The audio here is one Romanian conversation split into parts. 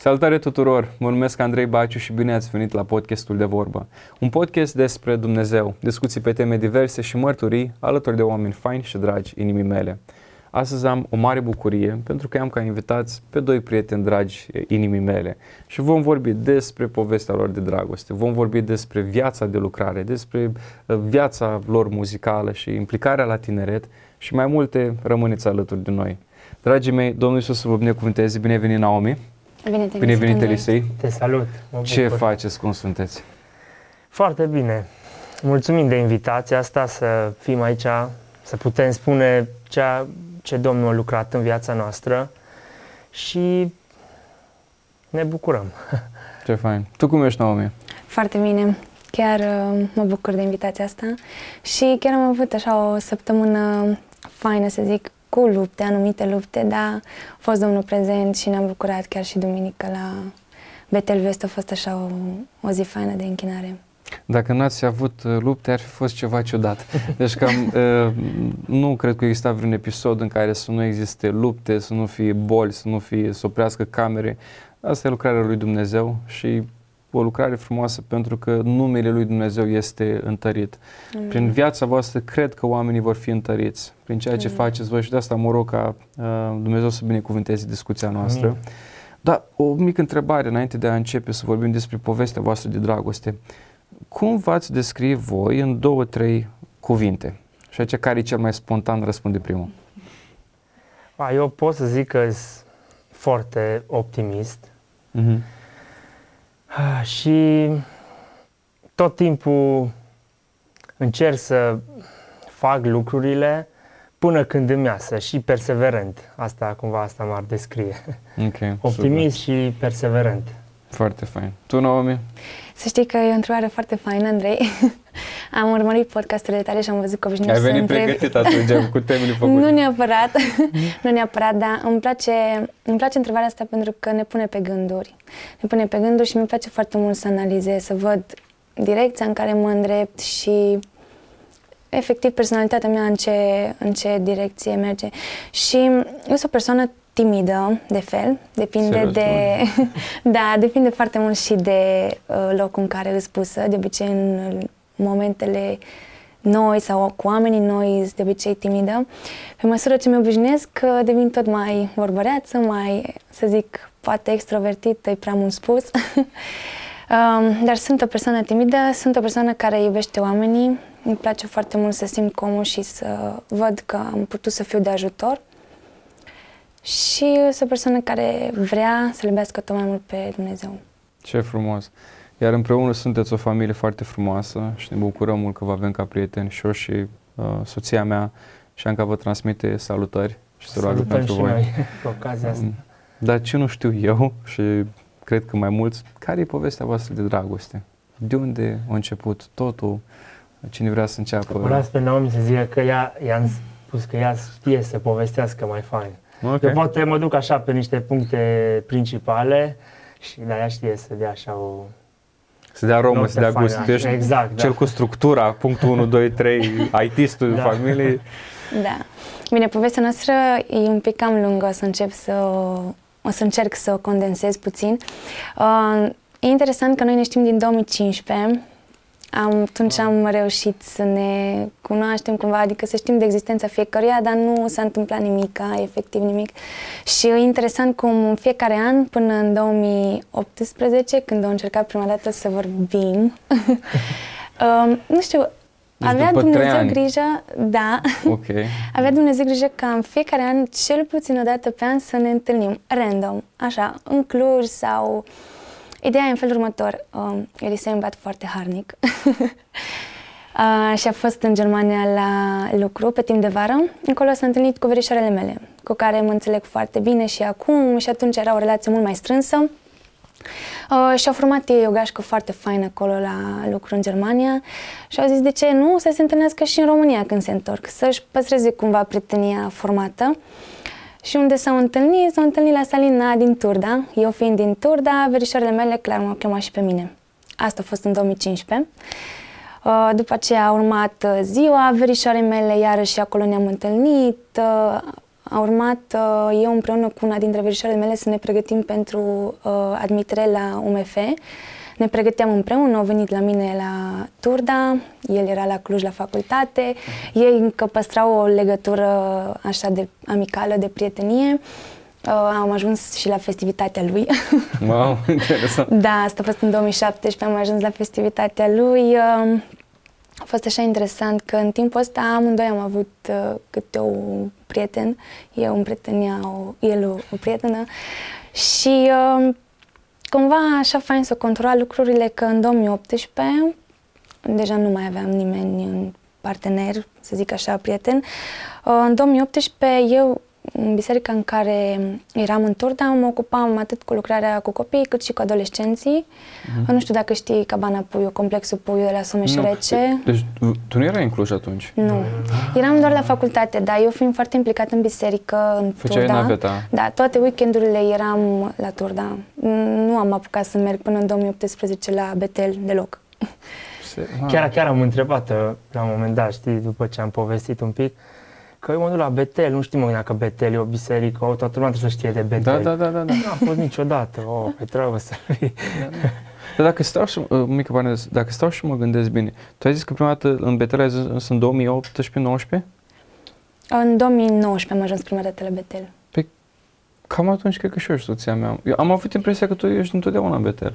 Salutare tuturor! Mă numesc Andrei Baciu și bine ați venit la podcastul de vorbă. Un podcast despre Dumnezeu, discuții pe teme diverse și mărturii alături de oameni faini și dragi inimii mele. Astăzi am o mare bucurie pentru că am ca invitați pe doi prieteni dragi inimii mele și vom vorbi despre povestea lor de dragoste, vom vorbi despre viața de lucrare, despre uh, viața lor muzicală și implicarea la tineret și mai multe rămâneți alături de noi. Dragii mei, Domnul Iisus să vă binecuvânteze, bine venit Naomi! Bine te Bine venit, Elisei! Te salut! Mă Ce bucur. faceți? Cum sunteți? Foarte bine. Mulțumim de invitația asta să fim aici, să putem spune ceea ce Domnul a lucrat în viața noastră și ne bucurăm. Ce fain! Tu cum ești, Naomi? Foarte bine. Chiar uh, mă bucur de invitația asta și chiar am avut așa o săptămână faină, să zic, cu lupte, anumite lupte, dar a fost Domnul prezent și ne-am bucurat chiar și duminică la Betel Vest a fost așa o, o zi faină de închinare. Dacă n-ați avut uh, lupte, ar fi fost ceva ciudat. Deci cam, uh, nu cred că exista vreun episod în care să nu existe lupte, să nu fie boli, să nu fie, să oprească camere. Asta e lucrarea lui Dumnezeu și o lucrare frumoasă pentru că numele lui Dumnezeu este întărit. Amin. Prin viața voastră cred că oamenii vor fi întăriți prin ceea ce Amin. faceți voi și de asta mă rog ca uh, Dumnezeu să binecuvânteze discuția noastră. Amin. Da, o mică întrebare înainte de a începe să vorbim despre povestea voastră de dragoste. Cum v-ați descrie voi în două, trei cuvinte? Și aici care e cel mai spontan răspunde primul? A, Eu pot să zic că sunt foarte optimist Mm-hmm. Ah, și tot timpul încerc să fac lucrurile până când îmi iasă și perseverent. Asta cumva asta m-ar descrie. Ok, Optimist și perseverent. Super. Foarte fain. Tu, Naomi? Să știi că e o întrebare foarte faină, Andrei. am urmărit podcasturile tale și am văzut că obișnuiești Ai să venit întrebi... pregătit atunci cu temele făcute. Nu neapărat, nu neapărat, dar îmi place, îmi place întrebarea asta pentru că ne pune pe gânduri. Ne pune pe gânduri și mi place foarte mult să analizez, să văd direcția în care mă îndrept și efectiv personalitatea mea în ce, în ce direcție merge. Și eu sunt o persoană timidă, de fel, depinde Serios, de... da, depinde foarte mult și de uh, locul în care îți pusă, de obicei în momentele noi sau cu oamenii noi, sunt de obicei timidă. Pe măsură ce mi obișnuiesc, uh, devin tot mai vorbăreață, mai, să zic, poate extrovertită, e prea mult spus. Um, dar sunt o persoană timidă, sunt o persoană care iubește oamenii, îmi place foarte mult să simt comul și să văd că am putut să fiu de ajutor. Și sunt o persoană care vrea să-L iubească tot mai mult pe Dumnezeu. Ce frumos. Iar împreună sunteți o familie foarte frumoasă și ne bucurăm mult că vă avem ca prieteni și eu și uh, soția mea și Șanca vă transmite salutări și se roagă Salutăm pentru și voi. noi cu ocazia asta. Mm. Dar ce nu știu eu și cred că mai mulți, care e povestea voastră de dragoste? De unde a început totul? Cine vrea să înceapă? O las pe Naomi să zică că ea, i-am spus că ea știe să povestească mai fain. Ok. Eu poate mă duc așa pe niște puncte principale și de ea știe să dea așa o... Să dea romă, notă să dea faină, gust. Tu așa. ești Exact, cel da. cu structura, punctul 1, 2, 3, IT-istul Da. familiei. Da. Bine, povestea noastră e un pic cam lungă, o să încep să o, o să încerc să o condensez puțin. Uh, e interesant că noi ne știm din 2015. Am, atunci am reușit să ne cunoaștem cumva, adică să știm de existența fiecăruia, dar nu s-a întâmplat nimic, efectiv nimic. Și e interesant cum în fiecare an, până în 2018, când am încercat prima dată să vorbim, um, nu știu, Deci avea după trei Dumnezeu ani. grijă, da, Ok. avea Dumnezeu grijă ca în fiecare an, cel puțin o dată pe an, să ne întâlnim random, așa, în Cluj sau... Ideea e în felul următor. Um, Elisei îmi bat foarte harnic uh, și a fost în Germania la lucru pe timp de vară. Acolo s-a întâlnit cu verișoarele mele, cu care mă înțeleg foarte bine și acum și atunci era o relație mult mai strânsă. Uh, și au format ei o gașcă foarte faină acolo la lucru în Germania și au zis de ce nu să se întâlnească și în România când se întorc, să-și păstreze cumva prietenia formată. Și unde s-au întâlnit, s-au întâlnit la Salina din Turda. Eu fiind din Turda, verișoarele mele clar m-au chemat și pe mine. Asta a fost în 2015. Uh, După aceea a urmat uh, ziua verișoarei mele, iarăși acolo ne-am întâlnit. Uh, a urmat uh, eu împreună cu una dintre verișoarele mele să ne pregătim pentru uh, admitere la UMF. Ne pregăteam împreună, au venit la mine la Turda, el era la Cluj la facultate, ei încă păstrau o legătură așa de amicală, de prietenie. Uh, am ajuns și la festivitatea lui. Wow, interesant. Da, asta a fost în 2017, am ajuns la festivitatea lui. Uh, a fost așa interesant că în timpul ăsta amândoi am avut uh, câte o prieten, eu un prieten, ea o, el o, o prietenă și uh, cumva așa fain să controla lucrurile că în 2018 deja nu mai aveam nimeni un partener, să zic așa, prieten. Uh, în 2018 eu în biserica în care eram în Turda, mă ocupam atât cu lucrarea cu copii, cât și cu adolescenții. Mm-hmm. Nu știu dacă știi Cabana Puiu, complexul Puiu de la Someșurece. Deci tu, tu nu erai în Cluj atunci? Nu. Eram doar la facultate, dar eu fiind foarte implicat în biserică, în Făceai Turda. naveta. Da, toate weekendurile eram la Turda. Nu am apucat să merg până în 2018 la Betel deloc. Se- wow. Chiar, chiar am întrebat uh, la un moment dat, știi, după ce am povestit un pic, că eu mă duc la Betel, nu știu mă gândeam că Betel e o biserică, o, toată lumea trebuie să știe de Betel. Da, da, da, da. da. Nu a fost niciodată, o, pe trebuie să fii. Dar dacă stau și, uh, mică paranteză, dacă stau și mă gândesc bine, tu ai zis că prima dată în Betel ai ajuns în 2018-19? În 2019 am ajuns prima dată la Betel. Cam atunci cred că și eu și soția mea. Eu am avut impresia că tu ești întotdeauna în Betel.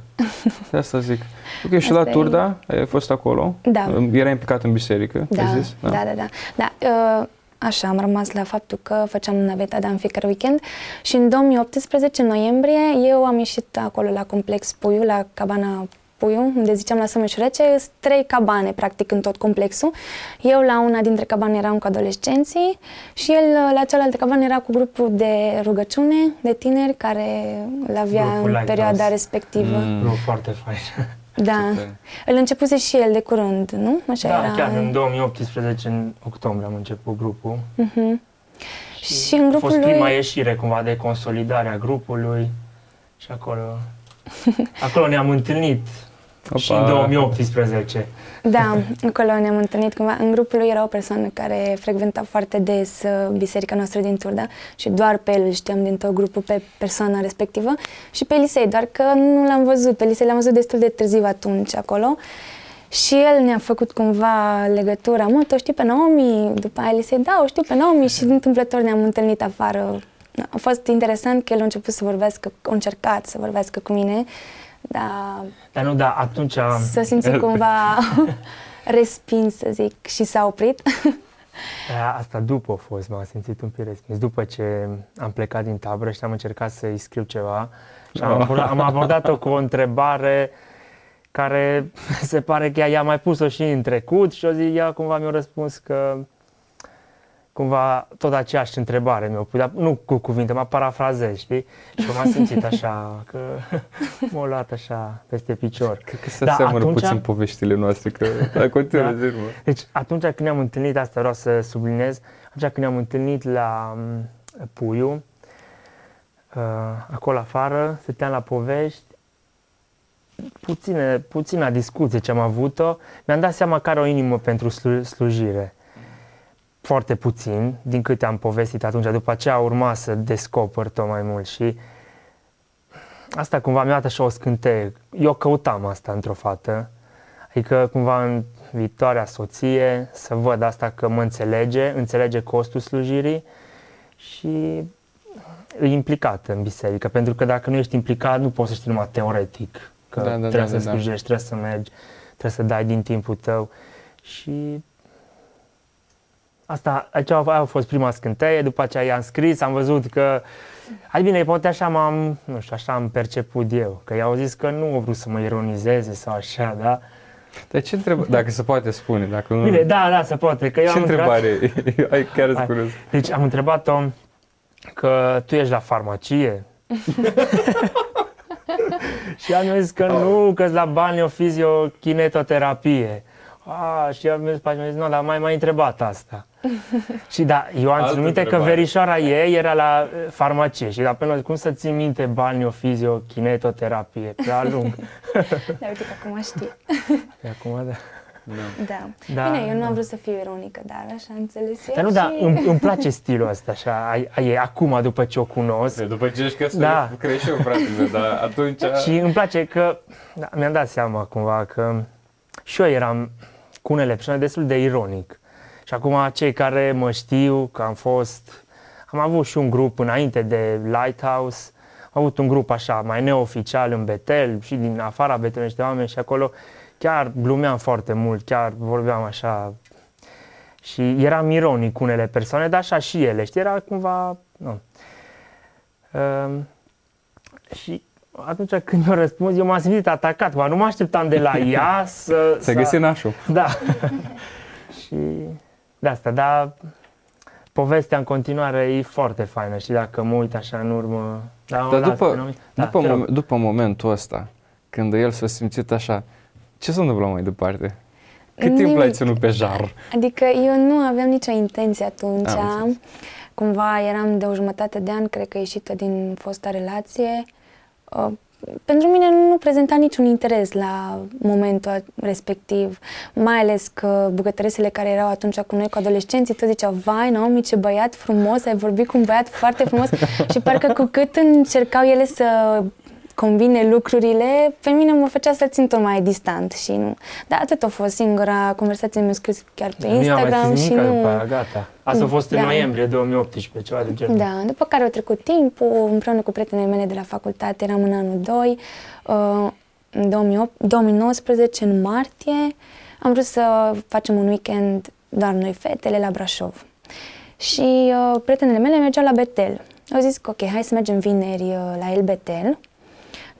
De asta zic. Ok, și la Asta e- Turda, ai fost acolo? Da. Era implicat în biserică, Da, ai zis? da, da, da. da. uh, Așa, am rămas la faptul că făceam naveta, da, în fiecare weekend și în 2018, în noiembrie, eu am ieșit acolo la complex Puiu, la cabana Puiu, unde ziceam la Sămășurece, sunt trei cabane, practic, în tot complexul. Eu la una dintre cabane eram cu adolescenții și el la cealaltă cabană era cu grupul de rugăciune de tineri care îl avea Grupul în Lighthouse. perioada respectivă. Mm. Nu, foarte fain. Da. Super. Îl începuse și el de curând, nu? Așa Da, era. chiar în 2018, în octombrie am început grupul. Mhm. Și în a grupul fost lui... prima ieșire cumva de consolidare a grupului și acolo, acolo ne-am întâlnit și în Opa. 2018. Da, acolo ne-am întâlnit cumva. În grupul lui era o persoană care frecventa foarte des uh, biserica noastră din Turda și doar pe el îl știam din tot grupul, pe persoana respectivă și pe Elisei, doar că nu l-am văzut. Pe Elisei l-am văzut destul de târziu atunci acolo. Și el ne-a făcut cumva legătura. Mă, tu o știi pe Naomi? După aia Elisei, da, o știu pe Naomi și întâmplător ne-am întâlnit afară. A fost interesant că el a început să vorbească, a încercat să vorbească cu mine, dar Dar nu, da, atunci am, să simți cumva respins, să zic, și s-a oprit. Da, asta după a fost, m-am simțit un pic respins. După ce am plecat din tabără și am încercat să-i scriu ceva și am abordat, am abordat-o cu o întrebare care se pare că ea, ea a mai pus-o și în trecut și o zi ea cumva mi-a răspuns că cumva tot aceeași întrebare mi-a pus, dar nu cu cuvinte, mă parafrazez, știi? Și m-am simțit așa, că m-a luat așa peste picior. Cred că se Da, aseamănă atunci- puțin poveștile noastre, că da, continuă, Da. zi, mă. Deci atunci când ne-am întâlnit, asta vreau să subliniez, atunci când ne-am întâlnit la m, Puiu, uh, acolo afară, stăteam la povești, puține, puțina discuție ce am avut-o, mi-am dat seama că are o inimă pentru slu- slujire. Foarte puțin, din câte am povestit atunci, după aceea urma să descoper tot mai mult și asta cumva mi-a dat așa o scânteie. Eu căutam asta într-o fată, Adică cumva în viitoarea soție să văd asta că mă înțelege, înțelege costul slujirii și e implicată în biserică. Pentru că dacă nu ești implicat, nu poți să știi numai teoretic că Da, da, trebuie da, să da, da. slujești, trebuie să mergi, trebuie să dai din timpul tău. Și asta, aceea a fost prima scânteie, după aceea i-am scris, am văzut că Hai bine, poate așa m-am, nu știu, așa am perceput eu, că i-au zis că nu au vrut să mă ironizeze sau așa, da? Dar ce întrebare, dacă se poate spune, dacă nu... Bine, da, da, se poate. Că eu ce am întrebat- întrebare? Ai chiar Hai. sunt curios. Deci am întrebat-o că tu ești la farmacie. și am zis că nu, că la balneofizio kinetoterapie. A, și am zis, mi-a zis, nu, dar mai mai întrebat asta. Și da, eu am Altă ținut minte că întrebare. verișoara ei era la eh, farmacie și da, pe cum să ții minte balneofizio kinetoterapie, prea lung. Da, uite că acum știi. E acum, da. Da. Da. Da, Bine, eu nu da. am vrut să fiu ironică, dar așa am înțeles eu Dar nu, și... da, îmi, îmi place stilul ăsta, așa, ai, ai, acum, după ce o cunosc. Păi După ce ești căsătorit, Da. da. crești eu, fratele meu, dar atunci... Și îmi place că, da, mi-am dat seama cumva că și eu eram cu unele persoane destul de ironic. Și acum cei care mă știu că am fost, am avut și un grup înainte de Lighthouse, am avut un grup așa mai neoficial în Betel și din afara Betel niște oameni și acolo chiar glumeam foarte mult, chiar vorbeam așa și eram ironic cu unele persoane, dar așa și ele, știi, era cumva, nu. Um, și atunci când mi-a răspuns, eu m-am simțit atacat, mă, nu mă așteptam de la ea să... Se să... găsi nașul. Da. și de asta, dar povestea în continuare e foarte faină și dacă mă uit așa în urmă... Da, Dar las după, pe nume. da, după, te rog. mom- după momentul ăsta, când el s-a simțit așa, ce s-a întâmplat mai departe? Cât timp Nimic. l-ai ținut pe jar? Adică eu nu aveam nicio intenție atunci. Am înțeles. Cumva eram de o jumătate de an, cred că ieșită din fosta relație. Uh, Pentru mine nu prezenta niciun interes la momentul respectiv, mai ales că bucătăresele care erau atunci cu noi, cu adolescenții, tot ziceau, vai, Naomi, ce băiat frumos, ai vorbit cu un băiat foarte frumos. Și parcă cu cât încercau ele să combine lucrurile, pe mine mă făcea să-l țin tot mai distant și nu. Dar atât a fost singura conversație, mi-a scris chiar pe Nu i-am mai Instagram scris și nimic nu... după aia, gata. Asta a fost în Da. noiembrie 2018, ceva de genul. Da, după care au trecut timpul, împreună cu prietenele mele de la facultate, eram în anul 2, uh, în 2008, 2019, în martie, am vrut să facem un weekend doar noi fetele la Brașov. Și uh, prietenele mele mergeau la Betel. Au zis că ok, hai să mergem vineri uh, la El Betel.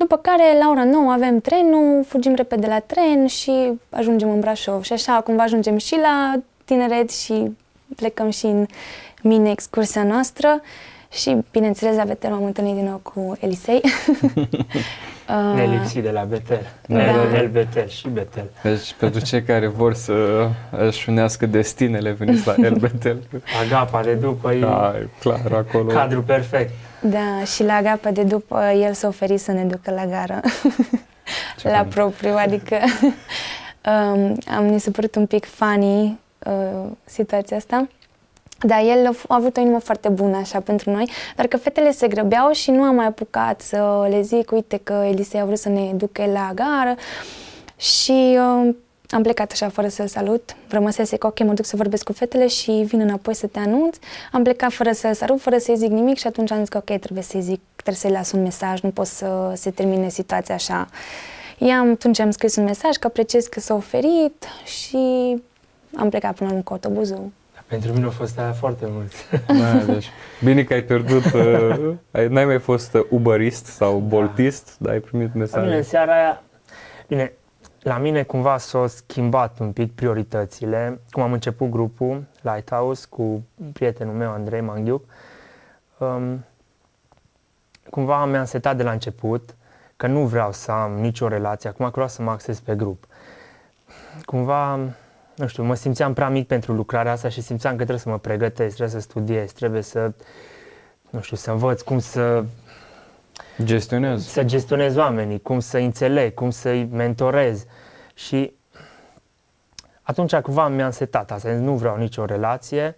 După care, la ora 9 avem trenul, fugim repede la tren și ajungem în Brașov. Și așa, cumva ajungem și la tineret și plecăm și în mini excursia noastră. Și, bineînțeles, la Betel m-am întâlnit din nou cu Elisei. Uh, Nelipsit de la Betel. Da. Da. El Betel și Betel. Deci, pentru cei care vor să își unească destinele, veniți la El Betel. Agapa de după e Da, e clar, acolo. cadru perfect. Da, și la Agapa de după el s-a oferit să ne ducă la gară. Ce la fain. propriu, adică um, am mi s-a părut un pic funny uh, situația asta. Dar el a f- a avut o inimă foarte bună așa pentru noi, dar că fetele se grăbeau și nu am mai apucat să le zic, uite că Elisei a vrut să ne ducă la gară și uh, am plecat așa fără să-l salut. Rămăsese că ok, mă duc să vorbesc cu fetele și vin înapoi să te anunț. Am plecat fără să-l salut, fără să-i zic nimic și atunci am zis că ok, trebuie să-i zic, trebuie să-i las un mesaj, nu pot să se termine situația așa. I-am, atunci am scris un mesaj că apreciez că s-a oferit și am plecat până la urmă cu autobuzul. Dar pentru mine a fost aia foarte mult. Da, deci, bine că ai pierdut, uh, ai, n-ai mai fost uh, uberist sau boltist, dar ai primit La mine în mesaje. seara aia, bine, la mine cumva s-au schimbat un pic prioritățile. Cum am început grupul Lighthouse cu prietenul meu, Andrei Manghiuc, um, cumva mi-am setat de la început că nu vreau să am nicio relație, acum vreau să mă acces pe grup. Cumva, nu știu, mă simțeam prea mic pentru lucrarea asta și simțeam că trebuie să mă pregătesc, trebuie să studiez, trebuie să, nu știu, să învăț cum să Gestionez. să gestionez oamenii, cum să înțeleg, cum să-i mentorez. Și atunci cumva mi-am setat asta, nu vreau nicio relație.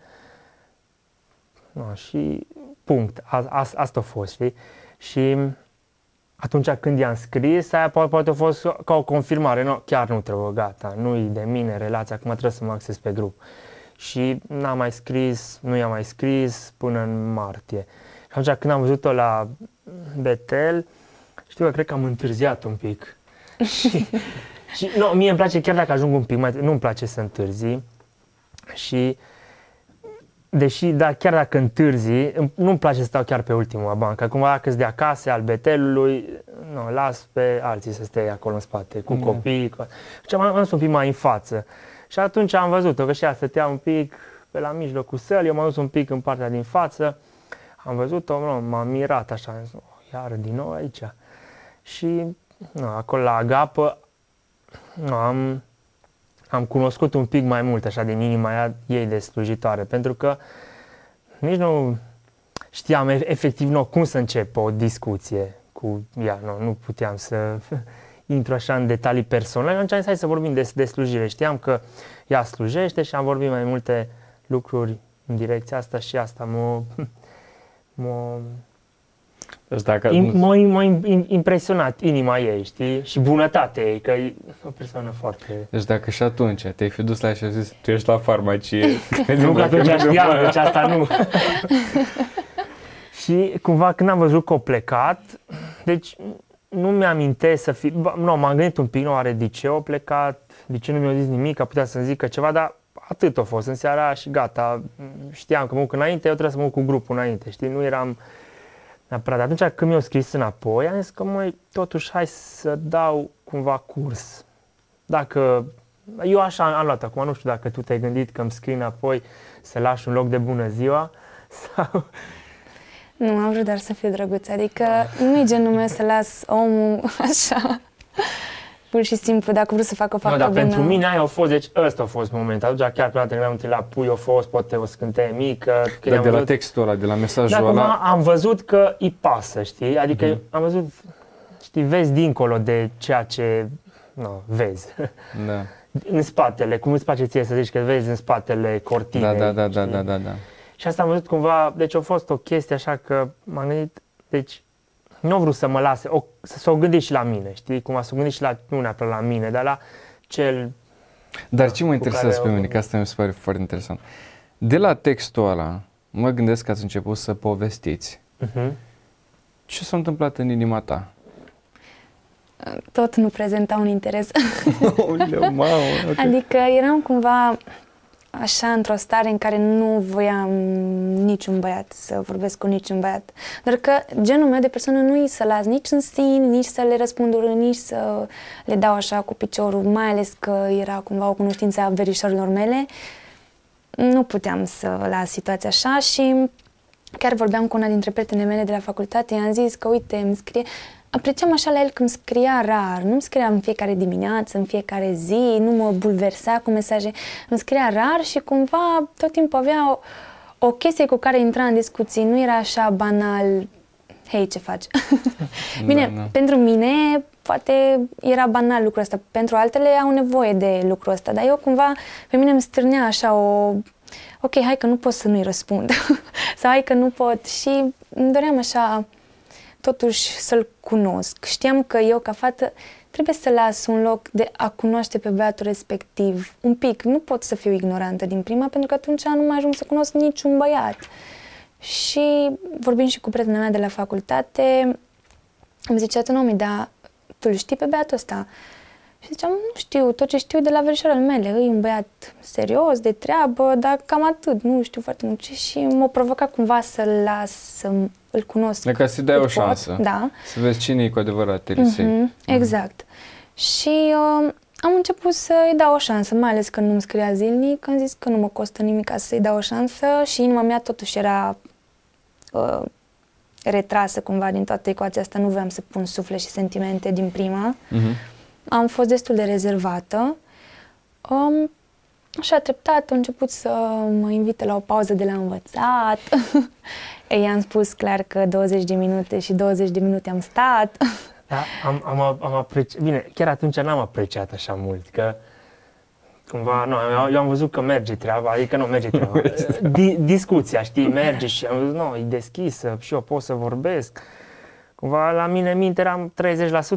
No, și punct, a, a, asta a fost, știi? Și atunci când i-am scris, aia poate, poate a fost ca o confirmare, no, chiar nu trebuie, gata, nu e de mine relația, acum trebuie să mă acces pe grup. Și n-am mai scris, nu i-am mai scris până în martie. Și atunci când am văzut-o la Betel, știu că cred că am întârziat un pic. și, și nu, mie îmi place chiar dacă ajung un pic mai nu-mi place să întârzi. Și deși, da, chiar dacă întârzi, îmi- nu-mi place să stau chiar pe ultimul bancă. Acum, dacă de acasă, al betelului, nu, las pe alții să stea acolo în spate, cu Da. copii. Cu... Și am am un pic mai în față. Și atunci am văzut-o, că și ea stătea un pic pe la mijlocul sălii, eu m-am dus un pic în partea din față, am văzut-o, nu, m-am mirat așa, am zis, "Oh, iar din nou aici. Și nu, acolo la Agapă nu, am, am cunoscut un pic mai mult așa din inima ea, ei de slujitoare, pentru că nici nu știam e- efectiv nu, cum să încep o discuție cu ea, nu, nu puteam să intru așa în detalii personale. Atunci am zis, hai să vorbim de, de slujire. Știam că ea slujește și am vorbit mai multe lucruri în direcția asta și asta mă, mă Deci dacă Im- m-a, m-a im- impresionat inima ei, știi? Și bunătatea ei, că e o persoană foarte... Deci dacă și atunci te-ai fi dus la ea și ai zis, tu ești la farmacie. Nu că atunci știam, deci asta nu. și cumva când am văzut că a plecat, deci nu mi-amintesc să fi... ba, Nu, m-am gândit un pic, nu are de ce a plecat, de ce nu mi-a zis nimic, a putea să-mi zică ceva, dar atât a fost în seara și gata. Știam că mă duc înainte, eu trebuie să mă duc cu grupul înainte, știi? Nu eram neapărat. Atunci când mi-au scris înapoi, am zis că mai totuși hai să dau cumva curs. Dacă eu așa am luat acum, nu știu dacă tu te-ai gândit că îmi scrii înapoi să lași un loc de bună ziua sau... Nu, am vrut doar să fiu drăguț, adică nu e genul meu să las omul așa, pur și simplu, dacă vreau să fac o Nu, faptă dar bună. pentru mine aia a fost, deci ăsta a fost momentul. Atunci chiar prima dată când am întâlnit la pui a fost, poate o scânteie mică. când Dar am de la văzut- textul ăla, de la mesajul Dar ăla, cumva am văzut că îi pasă, știi? Adică Mhm. am văzut, știi, vezi dincolo de ceea ce nu, vezi. da. în spatele, cum îți place ție să zici că vezi în spatele cortinei. Da, da, da, da, știi? da, da, da. Și asta am văzut cumva, deci a fost o chestie așa că m-am gândit, deci nu au vrut să mă lase, o, să s-o gândit și la mine, știi? Cum s-o gândit și la, nu neapărat la mine, dar la cel, Dar ce mă Cu interesează care pe o- mine, că asta mi se pare foarte interesant. De la textul ăla, mă gândesc că ați început să povestiți. uh-huh. Ce s-a întâmplat în inima ta? Tot nu prezenta un interes. Oleu, mamă, ok. Adică eram cumva așa într-o stare în care nu voiam niciun băiat să vorbesc cu niciun băiat. Doar că genul meu de persoană nu e să las nici în sin, nici să le răspund urât, nici să le dau așa cu piciorul, mai ales că era cumva o cunoștință a verișorilor mele. Nu puteam să las situația așa și chiar vorbeam cu una dintre prietenele mele de la facultate, i-am zis că uite, îmi scrie, apreciam așa la el că îmi scria rar, nu îmi scria în fiecare dimineață, în fiecare zi, nu mă bulversa cu mesaje, îmi scria rar și cumva tot timpul avea o, o chestie cu care intra în discuții, nu era așa banal, hei, ce faci? Bine, Da, da. pentru mine poate era banal lucrul ăsta, pentru altele au nevoie de lucrul ăsta, dar eu cumva, pe mine îmi stârnea așa o, ok, hai că nu pot să nu-i răspund, sau hai că nu pot și îmi doream așa totuși să-l cunosc. Știam că eu, ca fată, trebuie să las un loc de a cunoaște pe băiatul respectiv. Un pic. Nu pot să fiu ignorantă din prima, pentru că atunci nu mai ajung să cunosc niciun băiat. Și vorbind și cu prietena mea de la facultate, îmi zicea, tu, Nomi, dar tu îl știi pe băiatul ăsta? Și ziceam, nu știu, tot ce știu de la verișoarele mele, e un băiat serios, de treabă, dar cam atât, nu știu foarte multe. Și m-a provocat cumva să-l las, să îl cunosc. De ca să-i dai o cât pot. șansă. Da. Să vezi cine e cu adevărat Elisei. Mhm, exact. Și uh, am început să-i dau o șansă, mai ales că nu-mi scria zilnic, am zis că nu mă costă nimic ca să-i dau o șansă și inima mea totuși era uh, retrasă cumva din toată ecuația asta, nu voiam să pun suflet și sentimente din prima. Mhm. Am fost destul de rezervată. Um, așa, treptat, a început să mă invite la o pauză de la învățat. Ei, i-am spus clar că 20 de minute și 20 de minute am stat. Da, am, am, am apreciat, bine, chiar atunci n-am apreciat așa mult, că cumva, nu, eu, eu am văzut că merge treaba, adică nu merge treaba, Di, discuția, știi, merge și am văzut, nu, e deschisă și eu pot să vorbesc. Cumva la mine în minte eram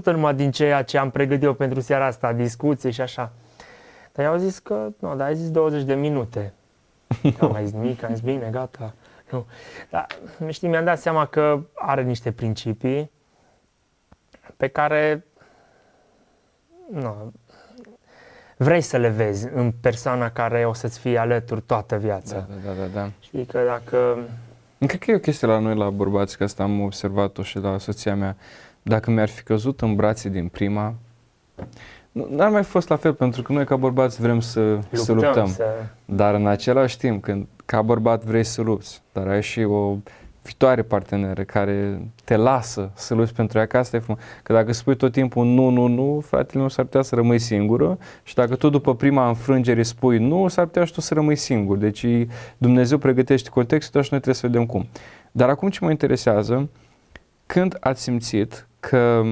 30% numai din ceea ce am pregătit eu pentru seara asta, discuție și așa. Dar i-au zis că, nu, dar ai zis 20 de minute. Am mai zis nimic, am zis bine, gata. Nu. Dar, știi, mi-am dat seama că are niște principii pe care nu, vrei să le vezi în persoana care o să-ți fie alături toată viața. Da, da, da, da, da. Știi că dacă... Cred că e o chestie la noi, la bărbați, că asta am observat-o și la soția mea. Dacă mi-ar fi căzut în brațe din prima, nu- n-ar mai fost la fel, pentru că noi ca bărbați vrem să luptăm, să luptăm. să... Dar în același timp, când ca bărbat vrei să lupți, dar ai și o viitoare parteneră care te lasă să lupți pentru ea, că asta e frumos. Că dacă spui tot timpul nu, nu, nu, fratele meu s-ar putea să rămâi singură și dacă tu după prima înfrângere spui nu, s-ar putea și tu să rămâi singur. Deci Dumnezeu pregătește contextul și noi trebuie să vedem cum. Dar acum ce mă interesează, când ați simțit că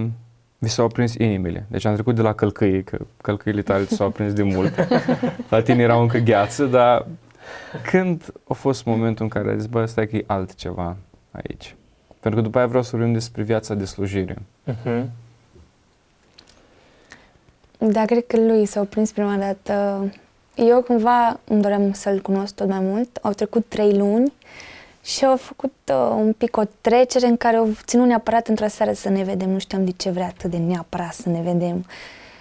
vi s-au prins inimile. Deci am trecut de la călcâi, că călcâile tale s-au prins de mult. la tine erau încă gheață, dar când a fost momentul în care ai zis, bă, stai că e altceva aici? Pentru că după aia vreau să vorbim despre viața de slujire. Uh-huh. Da, cred că lui s-au prins prima dată. Eu cumva îmi doream să-l cunosc tot mai mult. Au trecut trei luni și au făcut uh, un pic o trecere în care au ținut neapărat într-o seară să ne vedem. Nu știam de ce vrea atât de neapărat să ne vedem.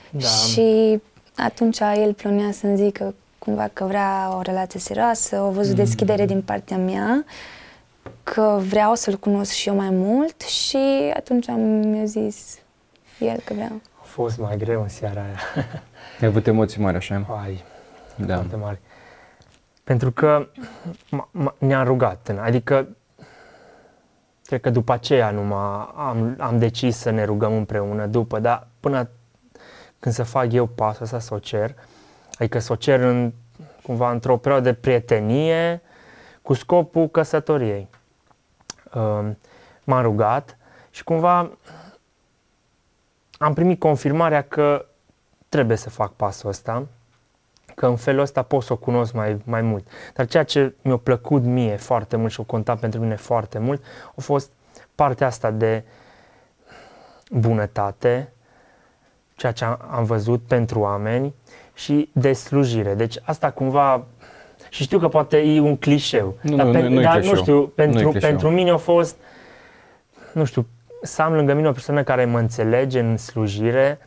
Da. Și atunci el plonea să-mi zică cumva că vrea o relație serioasă, au văzut mm. deschidere din partea mea, că vreau să-l cunosc și eu mai mult și atunci am mi-a zis el că vreau. A fost mai greu în seara aia. Ai avut emoții mari așa? Ai, da. foarte mari. Pentru că ne-am rugat, adică cred că după aceea numai am, am decis să ne rugăm împreună după, dar până când să fac eu pasul ăsta să o cer, adică să o cer în, cumva într-o perioadă de prietenie cu scopul căsătoriei. Um, m-am rugat și cumva am primit confirmarea că trebuie să fac pasul ăsta că în felul ăsta pot să o cunosc mai, mai mult. Dar ceea ce mi-a plăcut mie foarte mult și o contat pentru mine foarte mult a fost partea asta de bunătate, ceea ce am văzut pentru oameni și de slujire. Deci asta cumva și știu că poate e un clișeu, nu, dar, nu, pe, nu, dar nu știu, pentru, pentru mine a fost, nu știu, să am lângă mine o persoană care mă înțelege în slujire,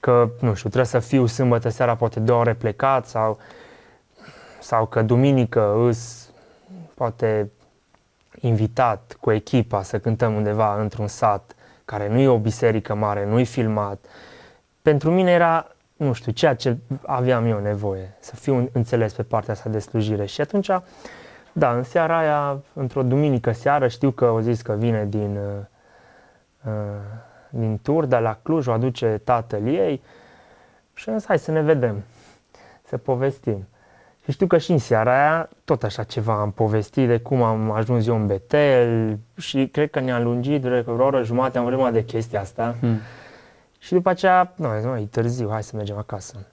că, nu știu, trebuie să fiu sâmbătă seara poate două ore plecat sau, sau că duminică îs poate invitat cu echipa să cântăm undeva într-un sat care nu e o biserică mare, nu e filmat. Pentru mine era, nu știu, ceea ce aveam eu nevoie, să fiu înțeles pe partea asta de slujire. Și atunci, da, în seara aia, într-o duminică seară, știu că au zis că vine din uh, uh, din Turda la Cluj, o aduce tatăl ei și am zis, hai să ne vedem, să povestim. Și știu că și în seara aia tot așa ceva am povestit de cum am ajuns eu în Betel și cred că ne-a lungit de o oră jumate, am vorbit de chestia asta. Hmm. Și după aceea, nu, zis, e târziu, hai să mergem acasă.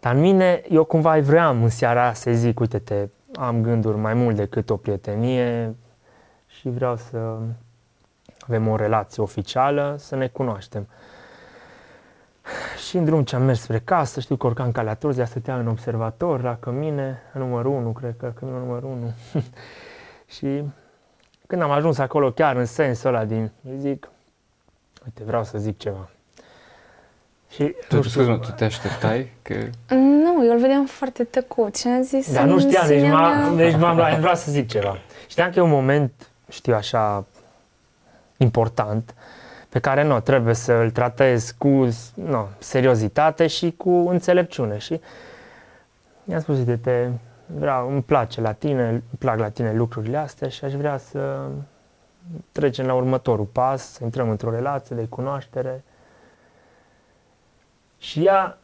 Dar în mine, eu cumva vreau în seara aia să zic, uite-te, am gânduri mai mult decât o prietenie și vreau să avem o relație oficială, să ne cunoaștem. Și în drum ce am mers spre casă, știu că urcam calea Turzia, stătea în observator la cămine, numărul 1, cred că căminul numărul 1. și când am ajuns acolo, chiar în sensul ăla din, îi zic, uite, vreau să zic ceva. Și, tu, scuze tu te așteptai? Că... Nu, eu îl vedeam foarte tăcut și am zis... Dar nu știam, deci, m-am, deci m-am, vreau să zic ceva. Știam că e un moment, știu așa, important pe care nu trebuie să îl tratezi cu no, seriozitate și cu înțelepciune. Și mi-a spus, uite, te vreau, îmi place la tine, îmi plac la tine lucrurile astea și aș vrea să trecem la următorul pas, să intrăm într-o relație de cunoaștere. Și ea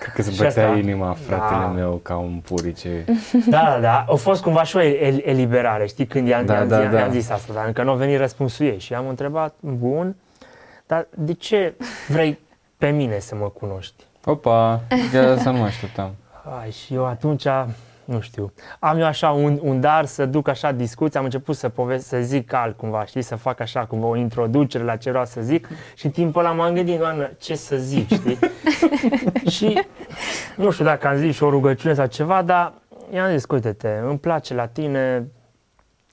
Cred că se bătea asta, inima fratele da. meu ca un purice. Da, da, da. A fost cumva și o eliberare, știi, când i-am, da, i-am, da, i-am, da. i-am zis asta, dar încă nu a venit răspunsul ei. Și am întrebat, bun, dar de ce vrei pe mine să mă cunoști? Opa, chiar să nu mă așteptam. Ai, și eu atunci nu știu, am eu așa un, un dar să duc așa discuții, am început să povest, să zic alt cumva, știi, să fac așa cumva o introducere la ce vreau să zic și în timpul ăla m-am gândit, Doamnă, ce să zic, știi? și nu știu dacă am zis și o rugăciune sau ceva, dar i-am zis, uite-te, îmi place la tine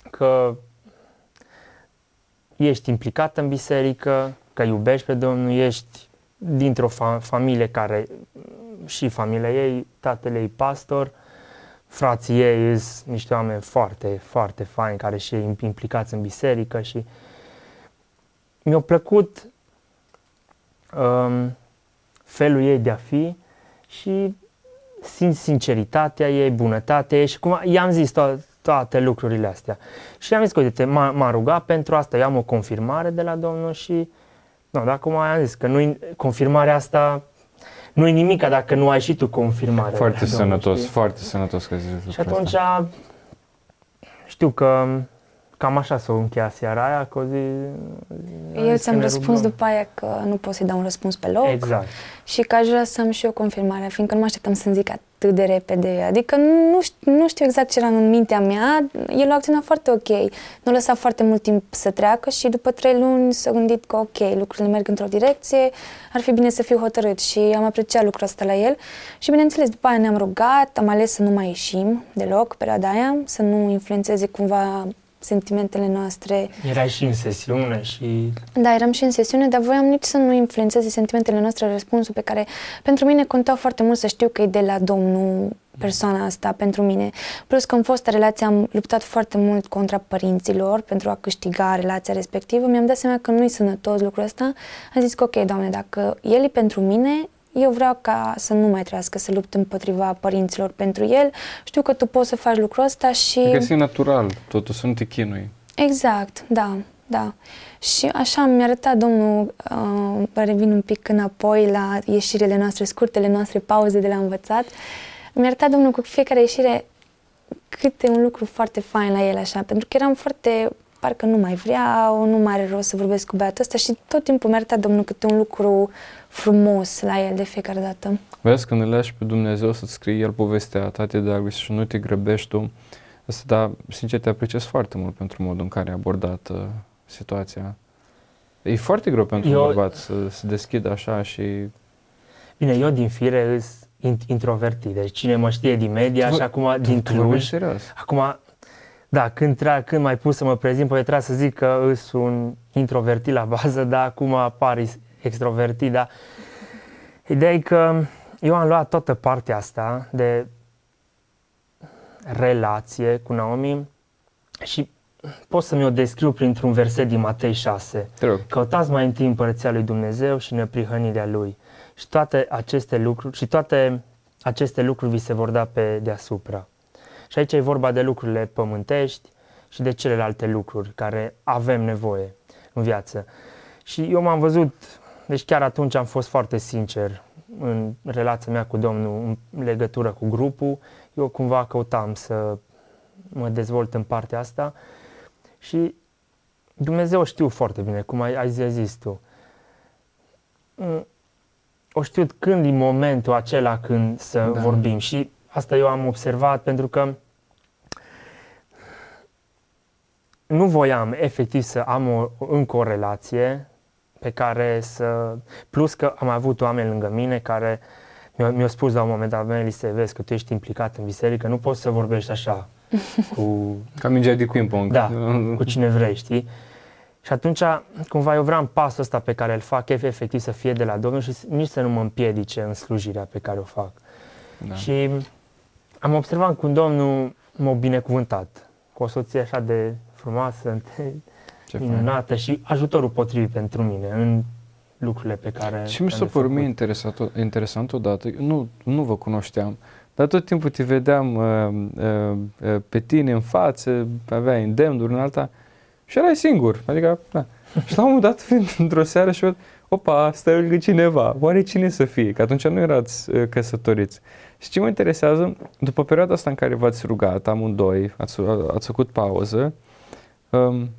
că ești implicat în biserică, că iubești pe Domnul, ești dintr-o fa- familie care și familia ei, tatăl ei pastor, frații ei sunt niște oameni foarte, foarte faini care și ei implicați în biserică și mi-a plăcut um, felul ei de a fi și sinceritatea ei, bunătatea ei și cum i-am zis to- toate lucrurile astea. Și am zis că, uite, m-a, m-a rugat pentru asta, eu am o confirmare de la Domnul și, nu, dar acum am zis că nu confirmarea asta nu e nimic dacă nu ai și tu confirmare. Foarte sănătos, știi? foarte sănătos că zici Și atunci asta. știu că cam așa s-o încheia seara aia, că o zi, Eu ți-am răspuns după aia că nu pot să-i dau un răspuns pe loc Exact. și că aș vrea să am și eu confirmarea, fiindcă nu mă așteptam să-mi zic atât de repede. Adică nu știu, nu știu exact ce era în mintea mea, el a acționat foarte ok. Nu lăsa foarte mult timp să treacă și după trei luni s-a gândit că ok, lucrurile merg într-o direcție, ar fi bine să fiu hotărât și am apreciat lucrul ăsta la el. Și bineînțeles, după aia ne-am rugat, am ales să nu mai ieșim deloc perioada aia, să nu influențeze cumva sentimentele noastre. Erai și în sesiune și... Da, eram și în sesiune, dar voiam nici să nu influențeze sentimentele noastre, răspunsul pe care pentru mine contau foarte mult să știu că e de la Domnul persoana asta pentru mine. Plus că în fostă relație am luptat foarte mult contra părinților pentru a câștiga relația respectivă. Mi-am dat seama că nu-i sănătos lucrul ăsta. Am zis că ok, Doamne, dacă el e pentru mine, eu vreau ca să nu mai trească să lupt împotriva părinților pentru el. Știu că tu poți să faci lucrul ăsta și... Că e natural, totul să nu te chinui. Exact, da, da. Și așa mi-a arătat Domnul, uh, revin un pic înapoi la ieșirile noastre, scurtele noastre pauze de la învățat, mi-a arătat Domnul cu fiecare ieșire câte un lucru foarte fain la el așa, pentru că eram foarte, parcă nu mai vreau, nu mai are rost să vorbesc cu băiatul ăsta și tot timpul mi-a arătat Domnul câte un lucru frumos la el de fiecare dată. Vezi, când îl lași pe Dumnezeu să-ți scrie El povestea ta de dragoste și nu te grăbești tu, asta, da, sincer, te apreciez foarte mult pentru modul în care ai abordat uh, situația. E foarte greu pentru eu... un bărbat să se deschidă așa și... Bine, eu din fire îs introvertit, deci cine mă știe din media tu, și acum tu, din Cluj, serios. acum, da, când, tra- când mai pus să mă prezint, păi trebuie să zic că sunt un introvertit la bază, dar acum apar extrovertit, dar ideea e că eu am luat toată partea asta de relație cu Naomi și pot să mi-o descriu printr-un verset din Matei 6. Căutați mai întâi împărăția lui Dumnezeu și neprihănirea lui. Și toate aceste lucruri, și toate aceste lucruri vi se vor da pe deasupra. Și aici e vorba de lucrurile pământești și de celelalte lucruri care avem nevoie în viață. Și eu m-am văzut, deci chiar atunci am fost foarte sincer în relația mea cu Domnul, în legătură cu grupul. Eu cumva căutam să mă dezvolt în partea asta și Dumnezeu știu foarte bine, cum ai, ai zis tu. Mm, o știu când e momentul acela când să da. vorbim și asta eu am observat pentru că nu voiam efectiv să am o, încă o relație pe care să... Plus că am avut oameni lângă mine care mi-au, mi spus la un moment dat, Meli, să vezi că tu ești implicat în biserică, nu poți să vorbești așa cu... Ca mingea de ping-pong. Da, cu cine vrei, știi? Și atunci, cumva, eu vreau pasul ăsta pe care îl fac, efectiv să fie de la Domnul și nici să nu mă împiedice în slujirea pe care o fac. Da. Și am observat cum Domnul m-a binecuvântat cu o soție așa de frumoasă, Ce minunată fain. și ajutorul potrivit pentru mine în lucrurile pe care Și mi s-a părut mie interesant, interesant odată, nu, nu vă cunoșteam, dar tot timpul te vedeam uh, uh, uh, pe tine în față, aveai îndemnuri în alta și erai singur. Adică, da. și la un moment dat, fiind într-o seară și văd, opa, stai lângă cineva, oare cine să fie? Că atunci nu erați uh, căsătoriți. Și ce mă interesează, după perioada asta în care v-ați rugat amândoi, ați, ați făcut pauză, um,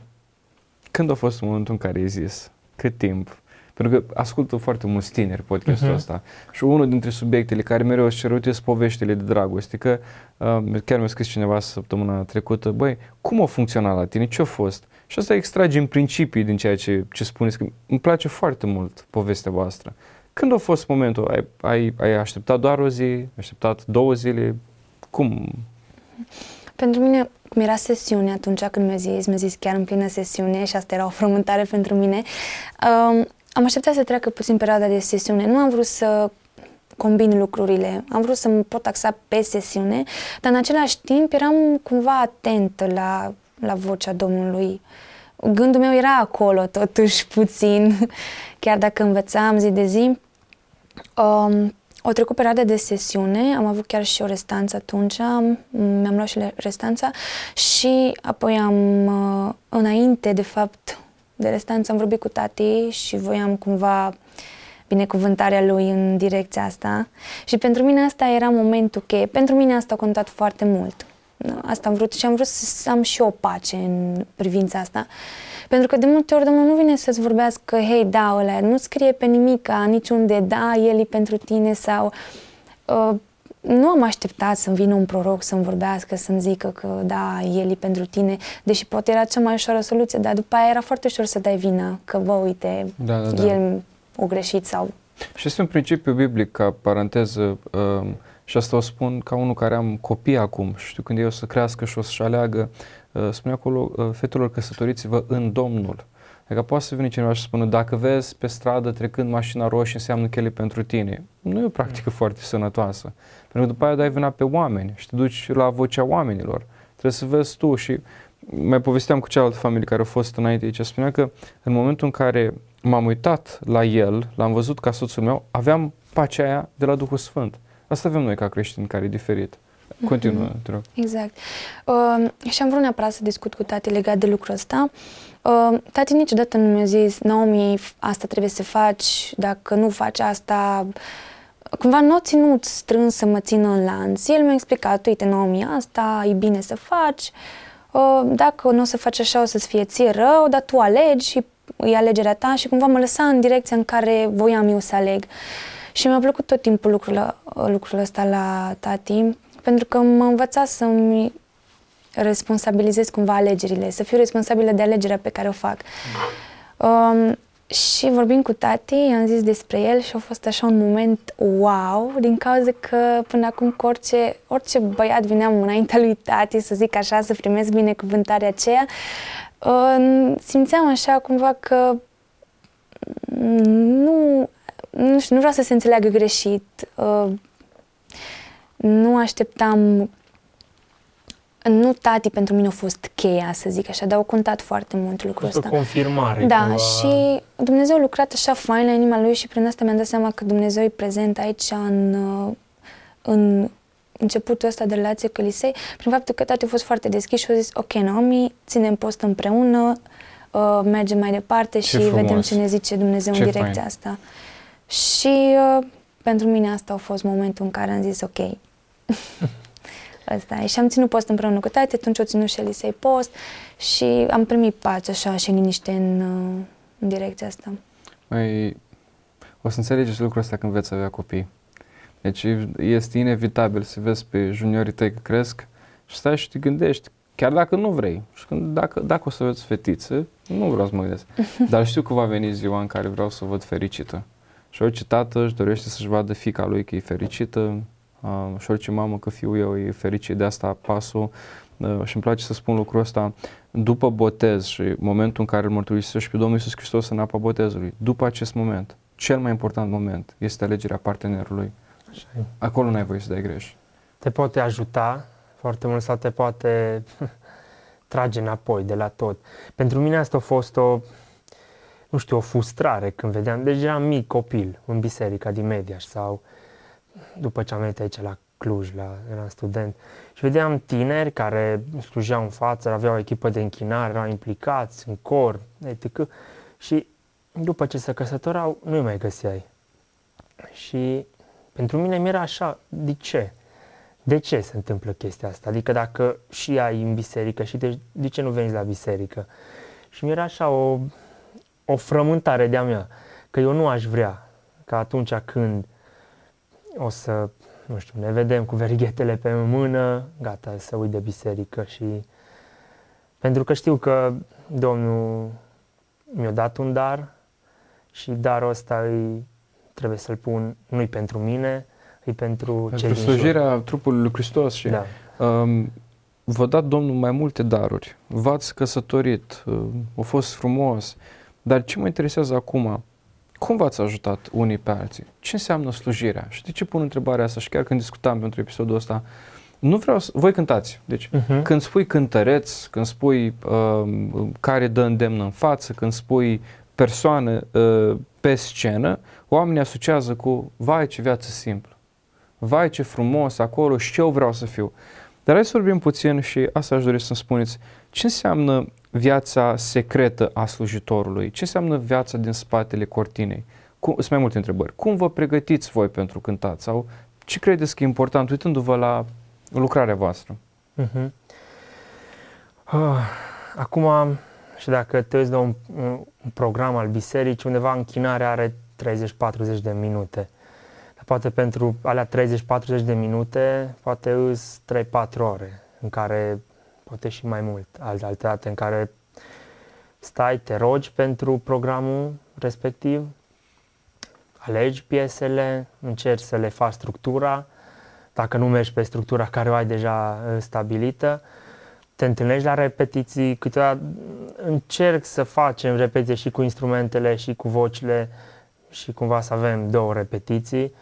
când a fost momentul în care ai zis? Cât timp? Pentru că ascultă foarte mulți tineri podcastul uh-huh. ăsta și unul dintre subiectele care mereu îți cerut este poveștile de dragoste, că uh, chiar mi-a scris cineva săptămâna trecută, băi, cum a funcționat la tine, ce a fost? Și asta extragem principii din ceea ce, ce spuneți, că îmi place foarte mult povestea voastră. Când a fost momentul? Ai, ai, ai așteptat doar o zi? Ai așteptat două zile? Cum? Pentru mine, cum era sesiune atunci când mi-a zis, mi-a zis chiar în plină sesiune și asta era o frământare pentru mine, um, am așteptat să treacă puțin perioada de sesiune. Nu am vrut să combin lucrurile. Am vrut să mă pot axa pe sesiune, dar în același timp eram cumva atentă la, la vocea Domnului. Gândul meu era acolo, totuși, puțin, chiar dacă învățam zi de zi. Um, o trecut perioada de sesiune, am avut chiar și o restanță atunci, mi-am luat și restanța și apoi am, uh, înainte de fapt de restanță, am vorbit cu tati și voiam cumva binecuvântarea lui în direcția asta și pentru mine asta era momentul cheie. Pentru mine asta a contat foarte mult. Asta am vrut și am vrut să am și o pace în privința asta. Pentru că de multe ori Domnul nu vine să-ți vorbească, hei, da, ăla, nu scrie pe nimic, niciunde, da, el e pentru tine sau... Uh, nu am așteptat să-mi vină un proroc să-mi vorbească, să-mi zică că da, el e pentru tine, deși poate era cea mai ușoară soluție, dar după aia era foarte ușor să dai vina, că bă, uite, da, da, da. el o greșit sau... Și este un principiu biblic, ca paranteză, uh, și asta o spun ca unul care am copii acum și știu când ei o să crească și o să-și aleagă, uh, spune acolo, uh, fetelor căsătoriți-vă în Domnul. Adică poate să vină cineva și să spună, dacă vezi pe stradă trecând mașina roșie, înseamnă că el e pentru tine. Nu e o practică mm. foarte sănătoasă. Pentru că după aia dai vina pe oameni și te duci la vocea oamenilor. Trebuie să vezi tu și mai povesteam cu cealaltă familie care a fost înainte aici, spunea că în momentul în care m-am uitat la el, l-am văzut ca soțul meu, aveam pacea aia de la Duhul Sfânt. Asta avem noi ca creștini care e diferit. Continuă, mm-hmm. te rog. Exact. Uh, și am vrut neapărat să discut cu tati legat de lucrul ăsta. Uh, tati niciodată nu mi-a zis, Naomi, asta trebuie să faci, dacă nu faci asta, cumva nu o ținut strâns să mă țină în lanț. El mi-a explicat, uite, Naomi, asta e bine să faci, uh, dacă nu o să faci așa, o să-ți fie ție rău, dar tu alegi și e alegerea ta și cumva mă lăsa în direcția în care voiam eu să aleg. Și mi-a plăcut tot timpul lucrul, lucrul ăsta la tati, pentru că m-a învățat să-mi responsabilizez cumva alegerile, să fiu responsabilă de alegerea pe care o fac. Mm. Um, și vorbind cu tati, am zis despre el și a fost așa un moment wow, din cauza că până acum cu orice, orice băiat vineam înaintea lui tati, să zic așa, să primesc binecuvântarea aceea, uh, simțeam așa cumva că nu, nu știu, nu vreau să se înțeleagă greșit, uh, nu așteptam nu tati pentru mine a fost cheia, să zic așa, dar au contat foarte mult lucrul ăsta. O confirmare. Da, cumva... și Dumnezeu a lucrat așa fain la inima lui și prin asta mi-am dat seama că Dumnezeu e prezent aici în, în începutul ăsta de relație cu Elisei, prin faptul că tati a fost foarte deschis și a zis, ok, Naomi, ținem post împreună, uh, mergem mai departe ce și frumos. vedem ce ne zice Dumnezeu ce în direcția fain. asta. Și uh, pentru mine asta a fost momentul în care am zis, ok, Asta e. Și am ținut post împreună cu tati, atunci o ținut și Elisei post și am primit pace așa și liniște în, în direcția asta. Mai, o să înțelegeți lucrul ăsta când veți avea copii. Deci este inevitabil să vezi pe juniorii tăi că cresc și stai și te gândești, chiar dacă nu vrei. Și când, dacă, dacă o să vezi fetiță, nu vreau să mă gândesc. Dar știu că va veni ziua în care vreau să o văd fericită. Și orice tată își dorește să-și vadă fica lui că e fericită, uh, și orice mamă că fiul eu e fericit de asta pasul uh, și îmi place să spun lucrul ăsta după botez și momentul în care îl mărturisești pe Domnul Iisus Hristos în apa botezului, după acest moment, cel mai important moment este alegerea partenerului. Așa e. Acolo n-ai voie să dai greș. Te poate ajuta foarte mult sau te poate trage înapoi de la tot. Pentru mine asta a fost o, nu știu, o frustrare când vedeam, deci eram mic copil în biserica din Mediaș sau după ce am venit aici la Cluj, la, eram student, și vedeam tineri care slujeau în față, aveau o echipă de închinare, erau implicați în cor, etc. Și după ce se căsătorau, nu-i mai găseai. Și pentru mine mi era așa, de ce? De ce se întâmplă chestia asta? Adică dacă și ai în biserică și de, de ce nu veniți la biserică? Și mi era așa o, o frământare de-a mea, că eu nu aș vrea ca atunci când o să, nu știu, ne vedem cu verighetele pe mână, gata, să uit de biserică și pentru că știu că Domnul mi-a dat un dar și darul ăsta îi, trebuie să-l pun, nu-i pentru mine, e pentru, pentru cei slujirea trupului lui Hristos și da. um, v-a dat Domnul mai multe daruri, v-ați căsătorit, uh, a fost frumos, dar ce mă interesează acum, cum v-ați ajutat unii pe alții? Ce înseamnă slujirea? Și de ce pun întrebarea asta? Și chiar când discutam pentru episodul ăsta, nu vreau să... Voi cântați. Deci, uh-huh. când spui cântăreț, când spui uh, care dă îndemn în față, când spui persoană uh, pe scenă, oamenii asociază cu vai ce viață simplă, vai ce frumos acolo și ce eu vreau să fiu. Dar hai să vorbim puțin și asta aș dori să-mi spuneți. Ce înseamnă viața secretă a slujitorului? Ce înseamnă viața din spatele cortinei? Cum, sunt mai multe întrebări. Cum vă pregătiți voi pentru cântat? Sau ce credeți că e important uitându-vă la lucrarea voastră? Uh-huh. Uh, acum, și dacă te uiți la un, un, un program al bisericii, undeva închinarea are 30-40 de minute. Dar poate pentru alea 30-40 de minute, poate îs 3-4 ore, în care, poate și mai mult, alte, alte date în care stai, te rogi pentru programul respectiv, alegi piesele, încerci să le faci structura, dacă nu mergi pe structura care o ai deja uh, stabilită, te întâlnești la repetiții, câteodată încerc să facem repetiție și cu instrumentele și cu vocile și cumva să avem două repetiții.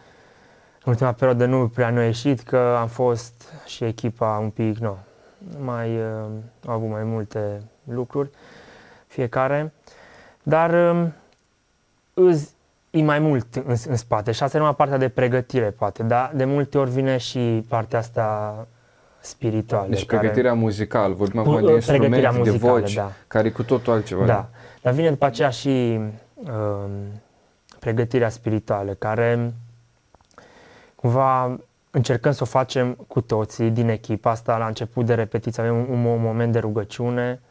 În ultima perioadă nu prea ne-a ieșit că am fost și echipa un pic, nu, mai uh, au avut mai multe lucruri fiecare, dar uh, îți e mai mult în, în spate și asta e numai partea de pregătire, poate, dar de multe ori vine și partea asta spirituală. Deci care... pregătirea muzicală, vorbim acum de instrumente, muzicală, de voci, da. care e cu totul altceva. Da, dar vine după aceea și uh, pregătirea spirituală, care cumva încercăm să o facem cu toții din echipa asta la început de repetiție, avem un, un moment de rugăciune,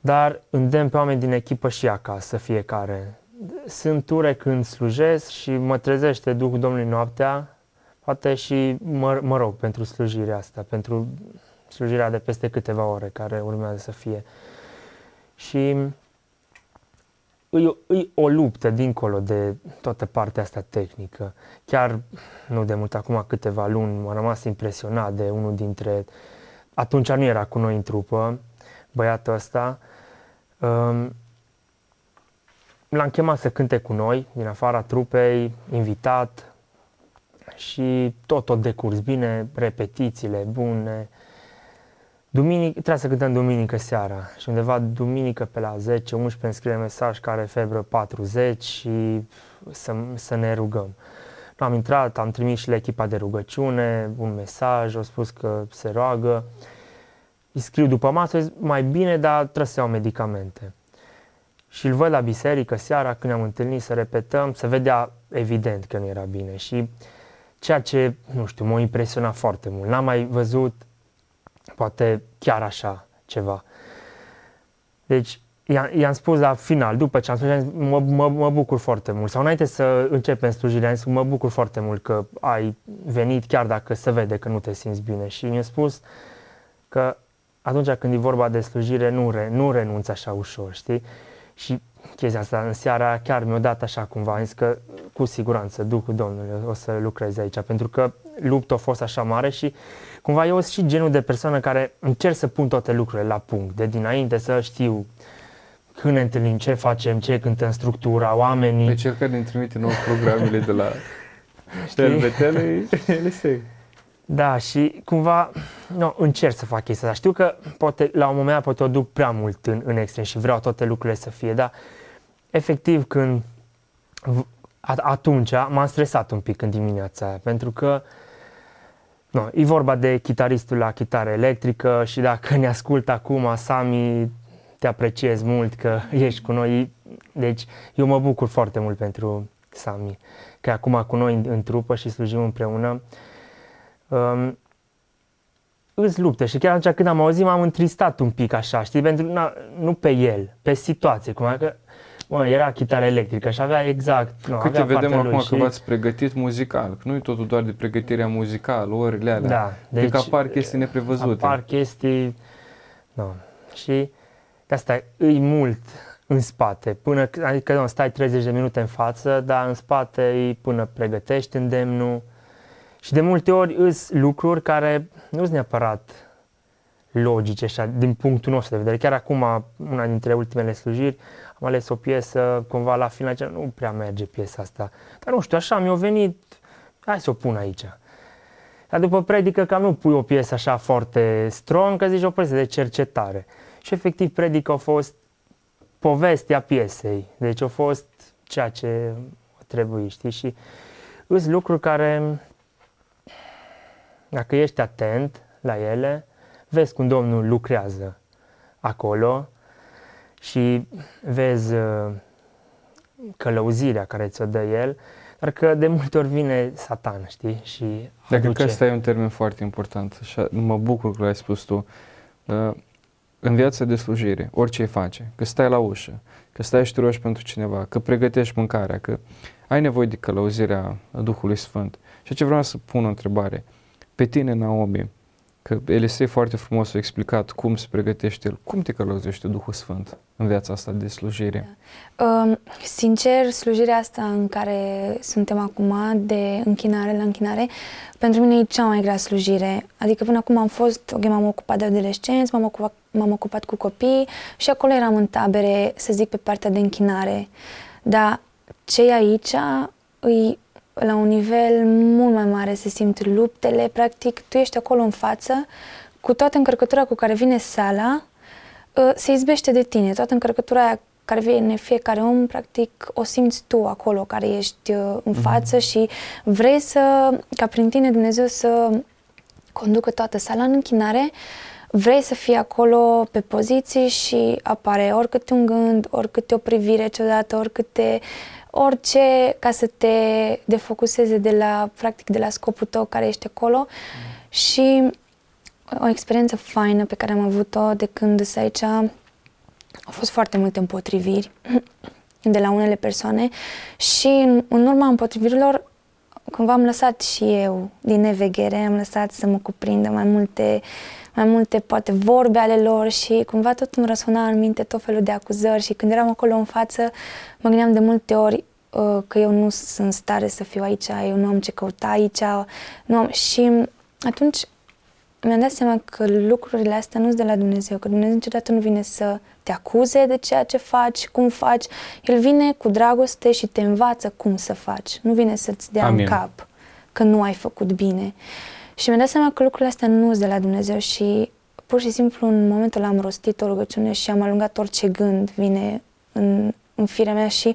dar îndemn pe oameni din echipă și acasă fiecare. Sunt ture când slujesc și mă trezește Duhul Domnului noaptea, poate și mă, mă rog pentru slujirea asta, pentru slujirea de peste câteva ore care urmează să fie. Și e, e o luptă dincolo de toată partea asta tehnică. Chiar nu de mult, acum câteva luni, m-am rămas impresionat de unul dintre... Atunci nu era cu noi în trupă, băiatul ăsta. Um, l-am chemat să cânte cu noi, din afara trupei, invitat și tot, tot decurs bine, repetițiile bune. Duminic, trebuia să cântăm duminică seara și undeva duminică pe la 10-11 îmi scrie mesaj care febră 40 și să, să ne rugăm. Am intrat, am trimis și la echipa de rugăciune un mesaj, au spus că se roagă. Îi scriu după masă, mai bine, dar trebuie să iau medicamente și îl văd la biserică seara când ne-am întâlnit să repetăm, se vedea evident că nu era bine și ceea ce, nu știu, m-a impresionat foarte mult. N-am mai văzut poate chiar așa ceva. Deci i-am, spus la final, după ce am spus, mă, mă, mă bucur foarte mult. Sau înainte să începem slujirea, am spus, mă bucur foarte mult că ai venit, chiar dacă se vede că nu te simți bine. Și mi-a spus că atunci când e vorba de slujire, nu, re, nu renunți așa ușor, știi? Și chestia asta în seara chiar mi-a dat așa cumva, am zis că cu siguranță Duhul Domnului o să lucreze aici, pentru că lupta a fost așa mare și cumva eu sunt și genul de persoană care încerc să pun toate lucrurile la punct, de dinainte să știu când ne întâlnim, ce facem, ce cântăm, structura, oamenii. Pe cel care ne trimite nou programele de la Ștelbetele, ele se da, și cumva no, încerc să fac chestia asta. Știu că poate, la un moment dat poate o duc prea mult în, în extrem și vreau toate lucrurile să fie, dar efectiv când atunci m-am stresat un pic în dimineața aia, pentru că no, e vorba de chitaristul la chitară electrică și dacă ne ascultă acum, Sami, te apreciez mult că ești cu noi. Deci eu mă bucur foarte mult pentru Sami, că e acum cu noi în, în trupă și slujim împreună um, îți lupte și chiar atunci când am auzit m-am întristat un pic așa, știi, pentru na, nu pe el, pe situație, cum că Bă, era chitară electrică și avea exact nu, Câte avea vedem acum și... că v-ați pregătit muzical, că nu e totul doar de pregătirea muzicală, orele alea. Da, deci, adică apar chestii neprevăzute. Apar chestii, nu. Și de asta e mult în spate, până, adică nu, stai 30 de minute în față, dar în spate e până pregătești îndemnul, și de multe ori îs lucruri care nu sunt neapărat logice așa, din punctul nostru de vedere. Chiar acum, una dintre ultimele slujiri, am ales o piesă, cumva la final, nu prea merge piesa asta. Dar nu știu, așa mi-a venit, hai să o pun aici. Dar după predică cam nu pui o piesă așa foarte strong, că zici o piesă de cercetare. Și efectiv predică a fost povestea piesei, deci a fost ceea ce trebuie, știi? Și sunt lucruri care dacă ești atent la ele, vezi cum Domnul lucrează acolo și vezi uh, călăuzirea care ți-o dă El, Doar că de multe ori vine satan, știi? Și Dacă aduce. că ăsta e un termen foarte important și mă bucur că l-ai spus tu. Uh, În viața de slujire, orice face, că stai la ușă, că stai și te rogi pentru cineva, că pregătești mâncarea, că ai nevoie de călăuzirea Duhului Sfânt. Și ce vreau să pun o întrebare. Pe tine, Naomi, că Elisei foarte frumos a explicat cum se pregătește el, cum te călăuzește Duhul Sfânt în viața asta de slujire? Um, sincer, slujirea asta în care suntem acum, de închinare la închinare, pentru mine e cea mai grea slujire. Adică până acum am fost, ok, m-am ocupat de adolescenți, m-am ocupat, m-am ocupat cu copii și acolo eram în tabere, să zic, pe partea de închinare. Dar ce e aici îi la un nivel mult mai mare, se simt luptele, practic, tu ești acolo în față, cu toată încărcătura cu care vine sala, uh, se izbește de tine, toată încărcătura aia care vine fiecare om, practic, o simți tu acolo, care ești uh, în față și vrei să, ca prin tine Dumnezeu să conducă toată sala în închinare, vrei să fii acolo pe poziții și apare oricâte un gând, oricâte o privire ciudată, oricâte orice ca să te defocuseze de la, practic, de la scopul tău care ești acolo. Și o experiență faină pe care am avut-o de când sunt aici au fost foarte multe împotriviri de la unele persoane și în, în urma împotrivirilor cumva am lăsat și eu din neveghere, am lăsat să mă cuprindă mai multe, mai multe poate vorbe ale lor și cumva tot îmi răsuna în minte tot felul de acuzări și când eram acolo în față mă gândeam de multe ori uh, că eu nu sunt în stare să fiu aici, eu nu am ce căuta aici nu am... și atunci mi-am dat seama că lucrurile astea nu sunt de la Dumnezeu, că Dumnezeu niciodată nu vine să te acuze de ceea ce faci, cum faci. El vine cu dragoste și te învață cum să faci. Nu vine să-ți dea Amin. în cap că nu ai făcut bine. Și mi-am dat seama că lucrurile astea nu sunt de la Dumnezeu și pur și simplu în momentul ăla am rostit o rugăciune și am alungat orice gând vine în, în firea mea și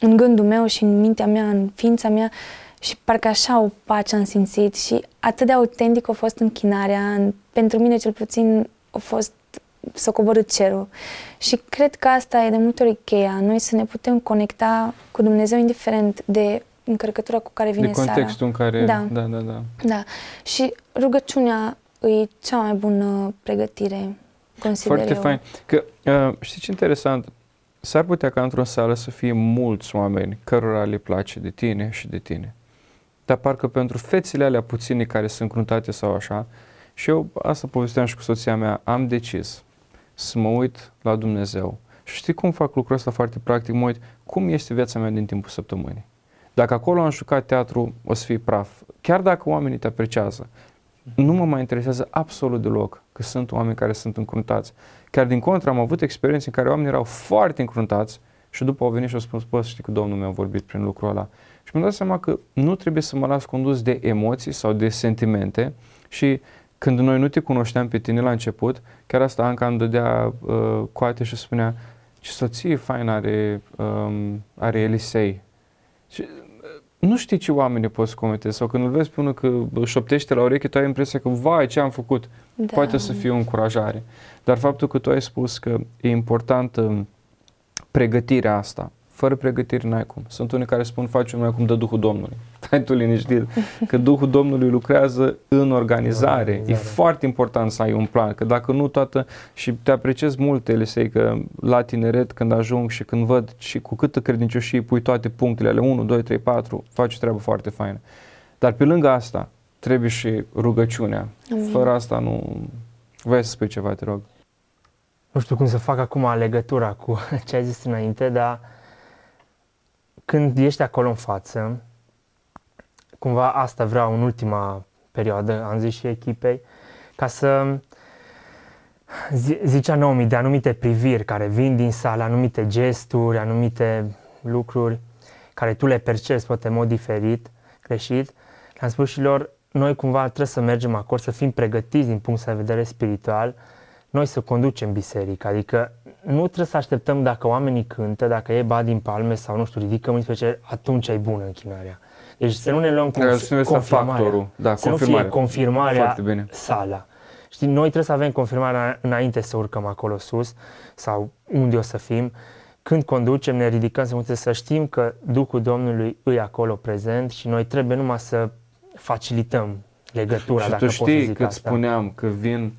în gândul meu și în mintea mea, în ființa mea și parcă așa o pace am simțit și atât de autentic a fost închinarea, în, pentru mine cel puțin a fost să coborât cerul. Și cred că asta e de multe ori cheia, noi să ne putem conecta cu Dumnezeu indiferent de încărcătura cu care vine de contextul seara. în care... Da. da, da. da. Da. Și rugăciunea e cea mai bună pregătire, consider Foarte eu. fain. Că, uh, știți ce interesant? S-ar putea ca într-o sală să fie mulți oameni cărora le place de tine și de tine. Dar parcă pentru fețele alea puține care sunt cruntate sau așa, și eu asta povesteam și cu soția mea, am decis să mă uit la Dumnezeu. Și știi cum fac lucrul ăsta foarte practic? Mă uit cum este viața mea din timpul săptămânii. Dacă acolo am jucat teatru, o să fie praf. Chiar dacă oamenii te apreciază, nu mă mai interesează absolut deloc că sunt oameni care sunt încruntați. Chiar din contră am avut experiențe în care oamenii erau foarte încruntați și după au venit și au spus, bă, știi că Domnul mi-a vorbit prin lucrul ăla. Și mi-am dat seama că nu trebuie să mă las condus de emoții sau de sentimente și când noi nu te cunoșteam pe tine la început, chiar asta Anca îmi dădea uh, coate și spunea ce soție faină are, um, are Elisei. Și, uh, nu știi ce oameni poți comete sau când îl vezi pe unul că șoptește la ureche, tu ai impresia că, vai, ce am făcut, Da. poate să fie o încurajare. Dar faptul că tu ai spus că e importantă pregătirea asta, fără pregătire n-ai cum. Sunt unii care spun faci numai cum dă Duhul Domnului. Stai tu liniștit că Duhul Domnului lucrează în organizare. În E organizare. foarte important să ai un plan, că dacă nu toată, și te apreciez mult, Elisei, că la tineret când ajung și când văd și cu câtă credincioșie pui toate punctele ale 1, 2, 3, 4, faci o treabă foarte faină. Dar pe lângă asta trebuie și rugăciunea. Amin. Fără asta nu... Vrei să spui ceva, te rog. Nu știu cum să fac acum legătura cu ce ai zis înainte, dar când ești acolo în față, cumva asta vreau în ultima perioadă, am zis și echipei, ca să zi- zicea Naomi de anumite priviri care vin din sală, anumite gesturi, anumite lucruri care tu le percepi poate în mod diferit, greșit. Le-am spus și lor, noi cumva trebuie să mergem acolo, să fim pregătiți din punct de vedere spiritual, noi să conducem biserica, adică nu trebuie să așteptăm dacă oamenii cântă, dacă ei bat din palme sau nu știu, ridică mâini special, atunci e bună închinarea. Deci să nu ne luăm cu Trebuie să nu este confirmarea. factorul. Da, să nu confirmarea. fie confirmarea Foarte bine. sala. Știi, noi trebuie să avem confirmarea înainte să urcăm acolo sus sau unde o să fim, când conducem, ne ridicăm să, munte, să știm că Duhul Domnului îi acolo prezent și noi trebuie numai să facilităm legătura, și dacă tu pot să știi zic cât asta. spuneam că vin,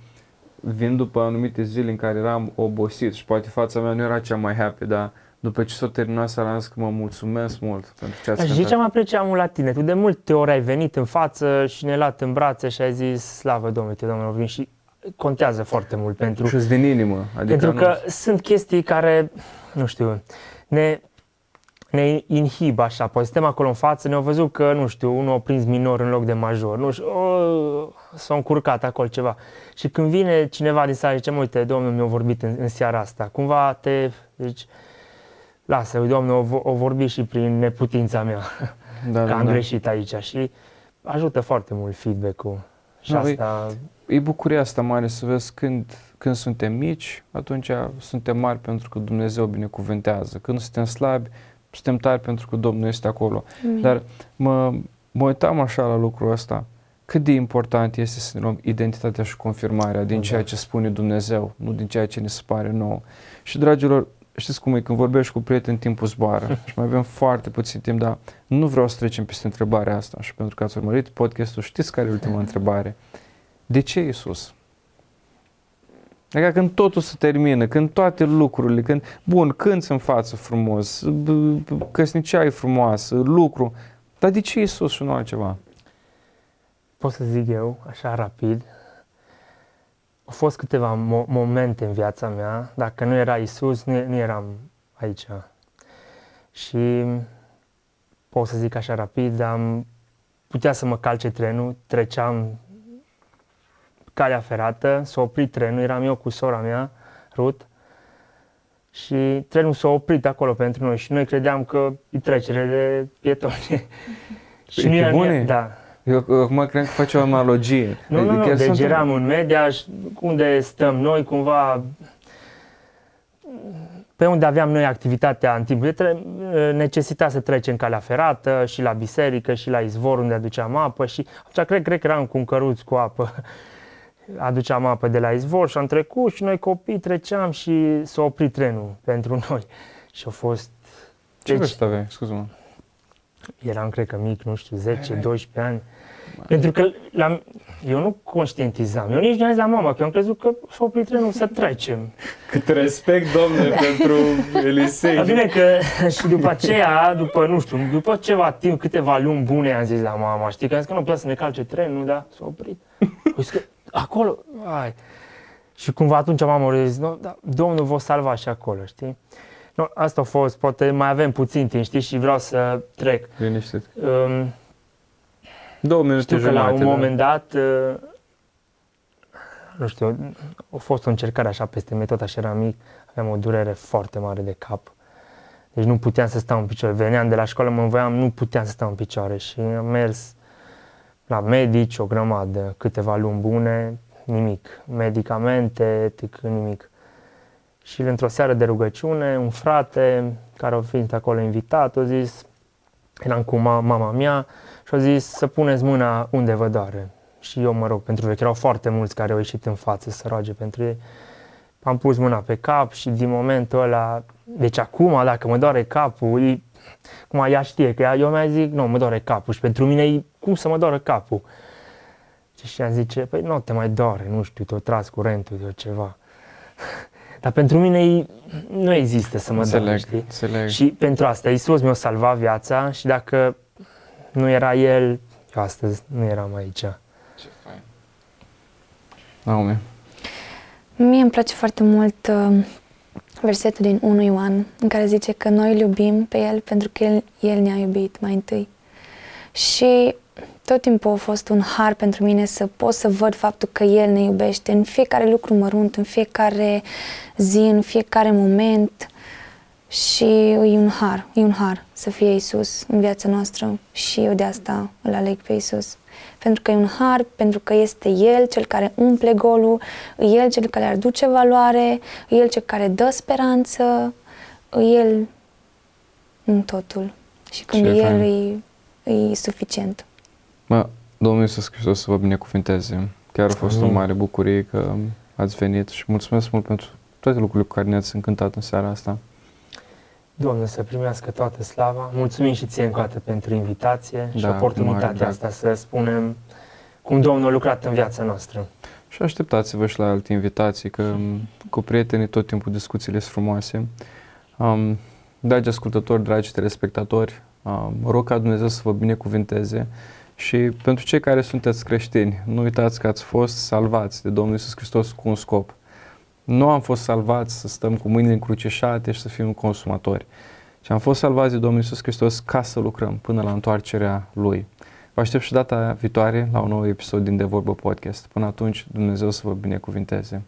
vin după anumite zile în care eram obosit și poate fața mea nu era cea mai happy, dar după ce s-a terminat seara am zis că mă mulțumesc mult pentru ce ați Dar și cântat. ce am apreciat mult la tine? Tu de multe ori ai venit în față și ne-ai luat în brațe și ai zis slavă Domnului, te Domnul vin și contează foarte mult pentru, Și din inimă. Adică pentru nu, că sunt chestii care, nu știu, ne, ne inhibă așa, poate suntem acolo în față, ne-au văzut că, nu știu, unul a prins minor în loc de major, nu știu, o, s-a încurcat acolo ceva. Și când vine cineva din sală și zice, "Mă, uite, Domnul mi-a vorbit în, în seara asta, cumva te, deci, lasă, Domnul o, vo- o vorbi și prin neputința mea, da, că da, am da. greșit aici și ajută foarte mult feedback-ul. Și Da, e- asta, E bucuria asta mare să vezi când, când suntem mici, atunci suntem mari pentru că Dumnezeu binecuvântează. Când suntem slabi, suntem tari pentru că Domnul este acolo. Amin. Dar mă, mă uitam așa la lucrul ăsta. Cât de important este să ne luăm identitatea și confirmarea din Da. ceea ce spune Dumnezeu, nu din ceea ce ne se pare nouă. Și, dragilor, știți cum e, când vorbești cu prieteni, timpul zboară și mai avem foarte puțin timp, dar nu vreau să trecem peste întrebarea asta și pentru că ați urmărit podcastul, știți care e ultima întrebare? De ce Isus? Adică când totul se termină, când toate lucrurile, când, bun, când în față frumos, b- b- căsnicia e frumoasă, lucru, dar de ce Isus și nu altceva? pot să zic eu, așa rapid, au fost câteva mo- momente în viața mea, dacă nu era Isus, nu, nu eram aici. Și pot să zic așa rapid, am putea să mă calce trenul, treceam calea ferată, s-a oprit trenul, eram eu cu sora mea, Ruth, și trenul s-a oprit acolo pentru noi și noi credeam că e trecere de pietoni. și Pe era- bune? Da, Eu acum cred că face o analogie. nu, nu, nu, chiar deci sunt- eram în media și unde stăm noi, cumva, pe unde aveam noi activitatea în timp de tre- necesita să trecem calea ferată și la biserică și la izvor unde aduceam apă și atunci cred, cred că eram cu un căruț cu apă. Aduceam apă de la izvor și am trecut și noi copii treceam și s-a oprit trenul pentru noi. Și a fost... Ce Deci, vârstă aveai? Scuze-mă. eram, cred că mic, nu știu, 10-12 ani. Pentru că la, eu nu conștientizam. Eu nici nu am zis la mama, că eu am crezut că s-a oprit trenul să trecem. Cât respect, domnule, pentru Elisei. Dar bine că și după aceea, după, nu știu, după ceva timp, câteva luni bune, am zis la mama, știi, că am zis că nu poate să ne calce trenul, da, s-a oprit. Păi zis că acolo, ai. Și cumva atunci mama a zis, nu, da, Domnul vă salva și acolo, știi? No, asta a fost, poate mai avem puțin timp, știi, și vreau să trec. Liniștit. Um, Două minute Știu că jumate. la un da. moment dat, uh, nu știu, a fost o încercare așa peste mine, tot așa eram mic, aveam o durere foarte mare de cap. Deci nu puteam să stau în picioare. Veneam de la școală, mă învoiam, nu puteam să stau în picioare și am mers la medici o grămadă, câteva luni bune, nimic. Medicamente, tic, nimic. Și într-o seară de rugăciune, un frate care a fost acolo invitat, a zis, eram cu ma- mama mea, și au zis să puneți mâna unde vă doare. Și eu mă rog pentru voi, că erau foarte mulți care au ieșit în față să roage pentru ei. Am pus mâna pe cap și din momentul ăla, deci acum dacă mă doare capul, e, cum ea știe, că ea, eu mi-a zic, nu, mă doare capul și pentru mine e, cum să mă doară capul? Și ea zice, păi nu te mai doare, nu știu, te-o tras curentul, de ceva. Dar pentru mine e, nu există să mă doare, Înțeleg, știi? înțeleg. Și pentru asta, Isus mi-a salvat viața și dacă nu era El, eu astăzi nu eram aici. Ce fain. Naomi. Mie îmi place foarte mult uh, versetul din 1 Ioan, în care zice că noi îl iubim pe El pentru că El, El ne-a iubit mai întâi. Și tot timpul a fost un har pentru mine să pot să văd faptul că El ne iubește în fiecare lucru mărunt, în fiecare zi, în fiecare moment. Și e un har, e un har să fie Isus în viața noastră și eu de asta îl aleg pe Isus. Pentru că e un har, pentru că este El cel care umple golul, e El cel care aduce valoare, e El cel care dă speranță, e El în totul. Și când Ce e El fain. e, e suficient. Mă, Domnul Iisus Hristos să vă binecuvinteze. Chiar a fost o Amin. mare bucurie că ați venit și mulțumesc mult pentru toate lucrurile cu care ne-ați încântat în seara asta. Domnul să primească toată slava. Mulțumim și ție încă o dată pentru invitație și Da, mare oportunitatea drag. asta să spunem cum Domnul a lucrat în viața noastră. Și așteptați-vă și la alte invitații, că m, cu prietenii tot timpul discuțiile sunt frumoase. Um, dragi ascultători, dragi telespectatori, um, rog ca Dumnezeu să vă binecuvinteze și pentru cei care sunteți creștini, nu uitați că ați fost salvați de Domnul Iisus Hristos cu un scop. Nu am fost salvați să stăm cu mâinile încrucișate și să fim consumatori, ci am fost salvați de Domnul Iisus Hristos ca să lucrăm până la întoarcerea Lui. Vă aștept și data viitoare la un nou episod din De Vorbă Podcast. Până atunci, Dumnezeu să vă binecuvinteze.